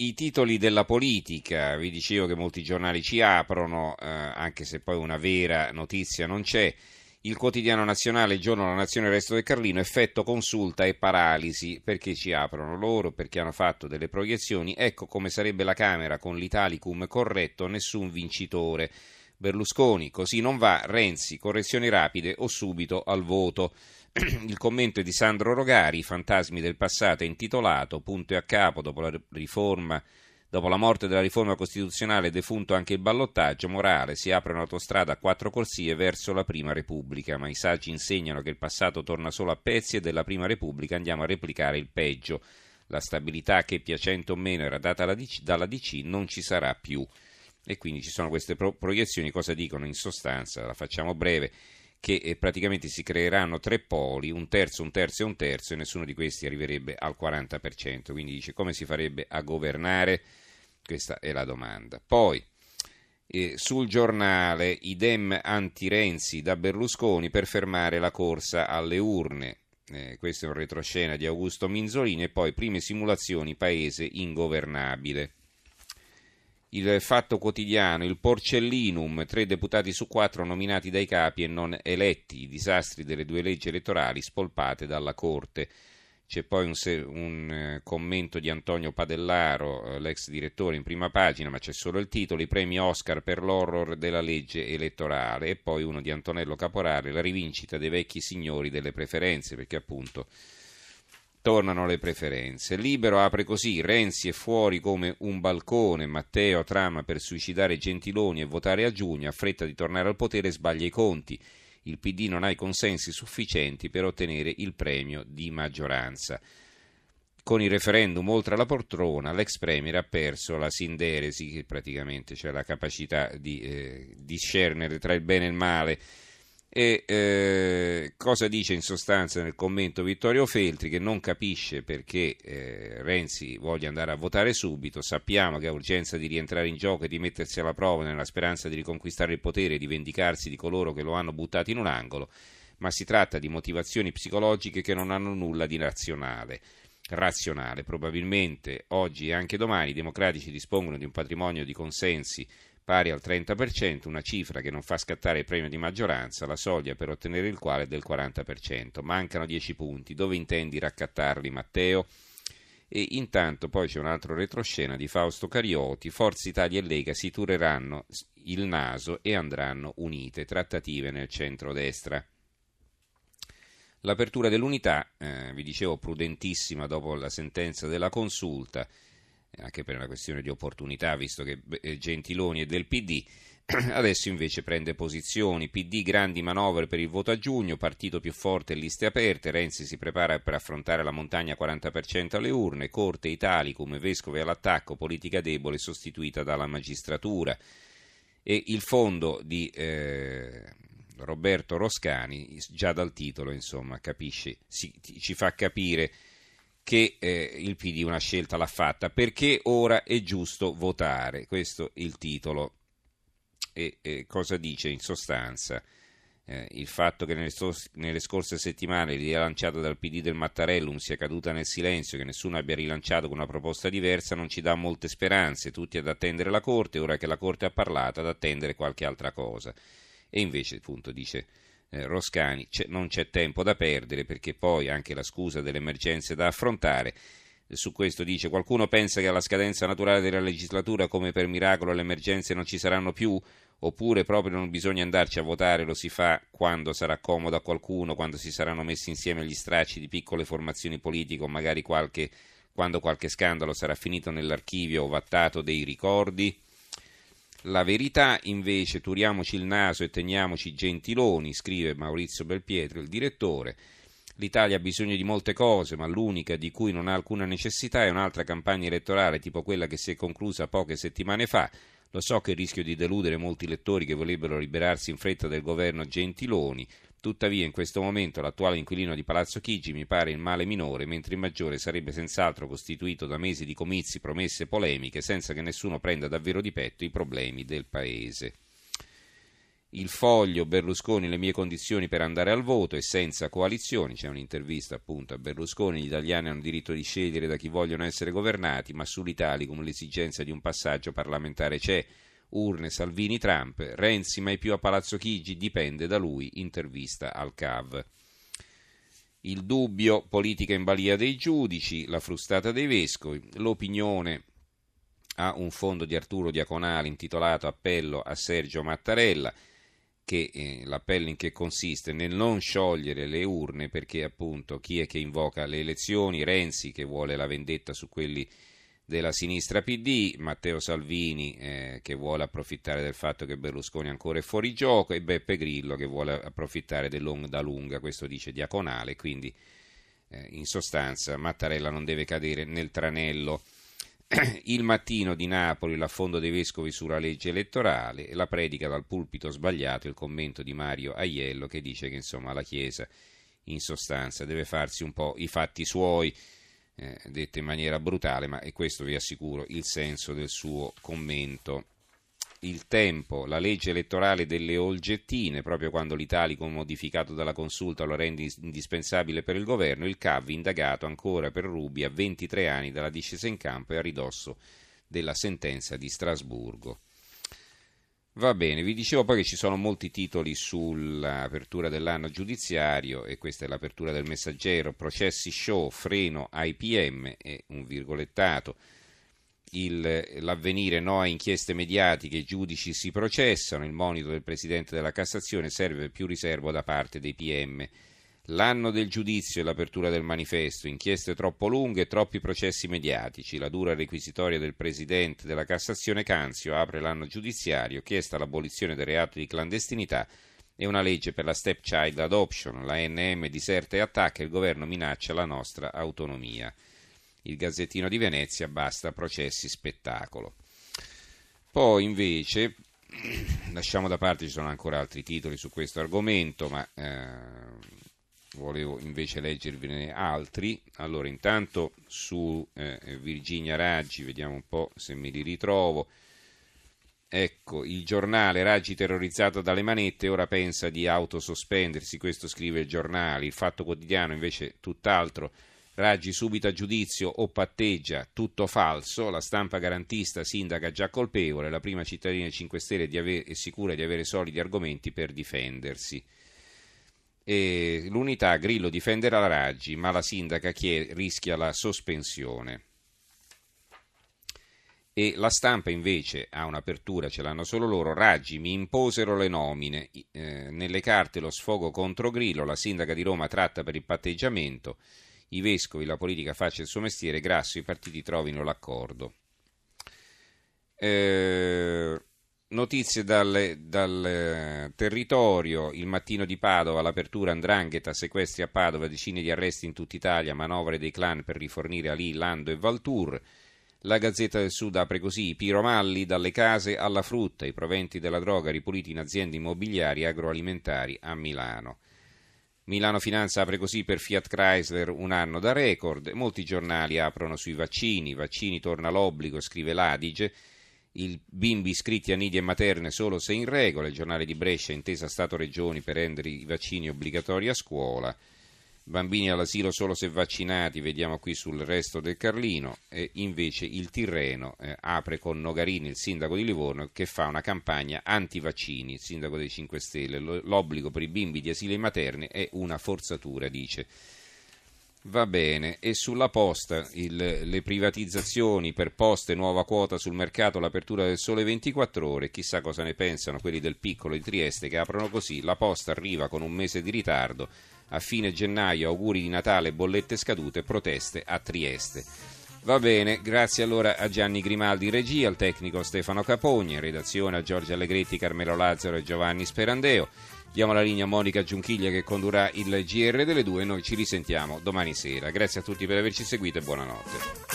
i titoli della politica, vi dicevo che molti giornali ci aprono, eh, anche se poi una vera notizia non c'è. Il quotidiano nazionale, il giorno della nazione, il resto del Carlino, effetto consulta e paralisi. Perché ci aprono loro? Perché hanno fatto delle proiezioni. Ecco come sarebbe la Camera con l'Italicum corretto, nessun vincitore. Berlusconi, così non va, Renzi, correzioni rapide o subito al voto. Il commento è di Sandro Rogari, Fantasmi del passato, intitolato Punto e a capo dopo la riforma. Dopo la morte della riforma costituzionale defunto anche il ballottaggio morale, si apre un'autostrada a quattro corsie verso la Prima Repubblica, ma i saggi insegnano che il passato torna solo a pezzi e della Prima Repubblica andiamo a replicare il peggio. La stabilità che piacente o meno era data dalla DC non ci sarà più. E quindi ci sono queste pro- proiezioni, cosa dicono in sostanza? La facciamo breve che eh, praticamente si creeranno tre poli, un terzo, un terzo e un terzo, e nessuno di questi arriverebbe al 40%. Quindi dice come si farebbe a governare? Questa è la domanda. Poi, eh, sul giornale, idem anti-Renzi da Berlusconi per fermare la corsa alle urne. Eh, questo è un retroscena di Augusto Minzolini e poi prime simulazioni paese ingovernabile il Fatto Quotidiano, il Porcellinum, tre deputati su quattro nominati dai capi e non eletti, i disastri delle due leggi elettorali spolpate dalla Corte. C'è poi un, un eh, commento di Antonio Padellaro, eh, l'ex direttore, in prima pagina, ma c'è solo il titolo, i premi Oscar per l'horror della legge elettorale, e poi uno di Antonello Caporale, la rivincita dei vecchi signori delle preferenze, perché appunto tornano le preferenze. Libero apre così, Renzi è fuori come un balcone, Matteo trama per suicidare Gentiloni e votare a giugno, ha fretta di tornare al potere sbaglia i conti. Il PD non ha i consensi sufficienti per ottenere il premio di maggioranza. Con il referendum oltre alla poltrona, l'ex premier ha perso la sinderesi, che praticamente cioè la capacità di eh, discernere tra il bene e il male e eh, cosa dice in sostanza nel commento Vittorio Feltri che non capisce perché eh, Renzi voglia andare a votare subito, sappiamo che ha urgenza di rientrare in gioco e di mettersi alla prova nella speranza di riconquistare il potere e di vendicarsi di coloro che lo hanno buttato in un angolo, ma si tratta di motivazioni psicologiche che non hanno nulla di razionale. Razionale. Probabilmente oggi e anche domani i democratici dispongono di un patrimonio di consensi pari al 30%, una cifra che non fa scattare il premio di maggioranza, la soglia per ottenere il quale è del 40%. Mancano 10 punti, dove intendi raccattarli Matteo? E intanto poi c'è un altro retroscena di Fausto Carioti, Forza Italia e Lega si tureranno il naso e andranno unite, trattative nel centro-destra. L'apertura dell'unità, eh, vi dicevo, prudentissima dopo la sentenza della consulta, anche per una questione di opportunità, visto che eh, Gentiloni è del PD. Adesso invece prende posizioni, PD grandi manovre per il voto a giugno, partito più forte liste aperte, Renzi si prepara per affrontare la montagna 40% alle urne, Corte Italicum, Vescovi all'attacco, politica debole sostituita dalla magistratura. E il fondo di eh, Roberto Roscani, già dal titolo insomma, capisce, si, ci fa capire che eh, il PD una scelta l'ha fatta, perché ora è giusto votare, questo è il titolo. E eh, cosa dice in sostanza? Eh, il fatto che nelle, nelle scorse settimane l'idea lanciata dal PD del Mattarellum sia caduta nel silenzio, che nessuno abbia rilanciato con una proposta diversa, non ci dà molte speranze, tutti ad attendere la Corte, ora che la Corte ha parlato, ad attendere qualche altra cosa. E invece, appunto, dice eh, Roscani, c'è, non c'è tempo da perdere perché poi anche la scusa delle emergenze da affrontare. Su questo dice qualcuno pensa che alla scadenza naturale della legislatura come per miracolo le emergenze non ci saranno più oppure proprio non bisogna andarci a votare, lo si fa quando sarà comodo a qualcuno, quando si saranno messi insieme gli stracci di piccole formazioni politiche o magari qualche, quando qualche scandalo sarà finito nell'archivio o vattato dei ricordi. La verità invece, turiamoci il naso e teniamoci gentiloni, scrive Maurizio Belpietro, il direttore. L'Italia ha bisogno di molte cose, ma l'unica di cui non ha alcuna necessità è un'altra campagna elettorale tipo quella che si è conclusa poche settimane fa. Lo so che rischio di deludere molti lettori che vorrebbero liberarsi in fretta del governo Gentiloni, Tuttavia, in questo momento l'attuale inquilino di Palazzo Chigi mi pare il male minore, mentre il maggiore sarebbe senz'altro costituito da mesi di comizi, promesse polemiche, senza che nessuno prenda davvero di petto i problemi del paese. Il foglio Berlusconi le mie condizioni per andare al voto e senza coalizioni, c'è un'intervista appunto a Berlusconi, gli italiani hanno diritto di scegliere da chi vogliono essere governati, ma sull'Italicum l'esigenza di un passaggio parlamentare c'è, urne Salvini Trump, Renzi mai più a Palazzo Chigi, dipende da lui, intervista al CAV. Il dubbio, politica in balia dei giudici, la frustata dei vescovi, l'opinione a un fondo di Arturo Diaconale intitolato Appello a Sergio Mattarella, che eh, l'appello in che consiste? Nel non sciogliere le urne perché appunto chi è che invoca le elezioni? Renzi che vuole la vendetta su quelli della sinistra PD, Matteo Salvini eh, che vuole approfittare del fatto che Berlusconi ancora è fuori gioco e Beppe Grillo che vuole approfittare dell'onda lunga, questo dice Diaconale, quindi eh, in sostanza Mattarella non deve cadere nel tranello il mattino di Napoli l'affondo dei vescovi sulla legge elettorale la predica dal pulpito sbagliato, il commento di Mario Aiello che dice che insomma la Chiesa in sostanza deve farsi un po' i fatti suoi, eh, dette in maniera brutale, ma è questo vi assicuro il senso del suo commento il tempo, la legge elettorale delle olgettine, proprio quando l'Italicum modificato dalla consulta lo rende indispensabile per il governo, il CAV indagato ancora per Rubi a 23 anni dalla discesa in campo e a ridosso della sentenza di Strasburgo. Va bene, vi dicevo poi che ci sono molti titoli sull'apertura dell'anno giudiziario e questa è l'apertura del messaggero, processi show, freno IPM e un virgolettato il, l'avvenire no a inchieste mediatiche, i giudici si processano, il monito del Presidente della Cassazione serve più riservo da parte dei PM. L'anno del giudizio e l'apertura del manifesto, inchieste troppo lunghe troppi processi mediatici, la dura requisitoria del Presidente della Cassazione Canzio apre l'anno giudiziario, chiesta l'abolizione del reato di clandestinità e una legge per la stepchild adoption, la NM diserta e attacca, il governo minaccia la nostra autonomia il Gazzettino di Venezia, basta processi spettacolo. Poi invece, lasciamo da parte, ci sono ancora altri titoli su questo argomento, ma eh, volevo invece leggervene altri. Allora, intanto su eh, Virginia Raggi, vediamo un po' se me li ritrovo. Ecco, il giornale Raggi terrorizzato dalle manette ora pensa di autosospendersi, questo scrive il giornale, il fatto quotidiano invece tutt'altro Raggi subito a giudizio o patteggia, tutto falso, la stampa garantista sindaca già colpevole, la prima cittadina 5 Stelle ave- è sicura di avere solidi argomenti per difendersi. E l'unità Grillo difenderà la Raggi, ma la sindaca chiede, rischia la sospensione. E la stampa invece ha un'apertura, ce l'hanno solo loro. Raggi mi imposero le nomine. Eh, nelle carte lo sfogo contro Grillo, la sindaca di Roma tratta per il patteggiamento i vescovi, la politica faccia il suo mestiere, Grasso, i partiti trovino l'accordo. Eh, notizie dal, dal, eh, territorio, il mattino di Padova, l'apertura Andrangheta, sequestri a Padova, decine di arresti in tutta Italia, manovre dei clan per rifornire Ali, Lando e Valtour. La Gazzetta del Sud apre così: i piromalli dalle case alla frutta, i proventi della droga ripuliti in aziende immobiliari e agroalimentari a Milano. Milano Finanza apre così per Fiat Chrysler un anno da record, molti giornali aprono sui vaccini, vaccini torna l'obbligo, scrive l'Adige, il bimbi iscritti a nidi e materne solo se in regola, il giornale di Brescia intesa Stato-Regioni per rendere i vaccini obbligatori a scuola, bambini all'asilo solo se vaccinati, vediamo qui sul resto del Carlino, e invece il Tirreno eh, apre con Nogarini, il sindaco di Livorno, che fa una campagna anti-vaccini, il sindaco dei 5 Stelle, l'obbligo per i bimbi di asili materni è una forzatura, dice. Va bene, e sulla posta il, le privatizzazioni per poste, nuova quota sul mercato, l'apertura del sole 24 ore, chissà cosa ne pensano quelli del piccolo di Trieste che aprono così, la posta arriva con un mese di ritardo, a fine gennaio auguri di Natale, bollette scadute, proteste a Trieste. Va bene, grazie allora a Gianni Grimaldi regia, al tecnico Stefano Capogni, in redazione a Giorgio Allegretti, Carmelo Lazzaro e Giovanni Sperandeo. Diamo la linea a Monica Giunchiglia che condurrà il GR delle due e noi ci risentiamo domani sera. Grazie a tutti per averci seguito e buonanotte.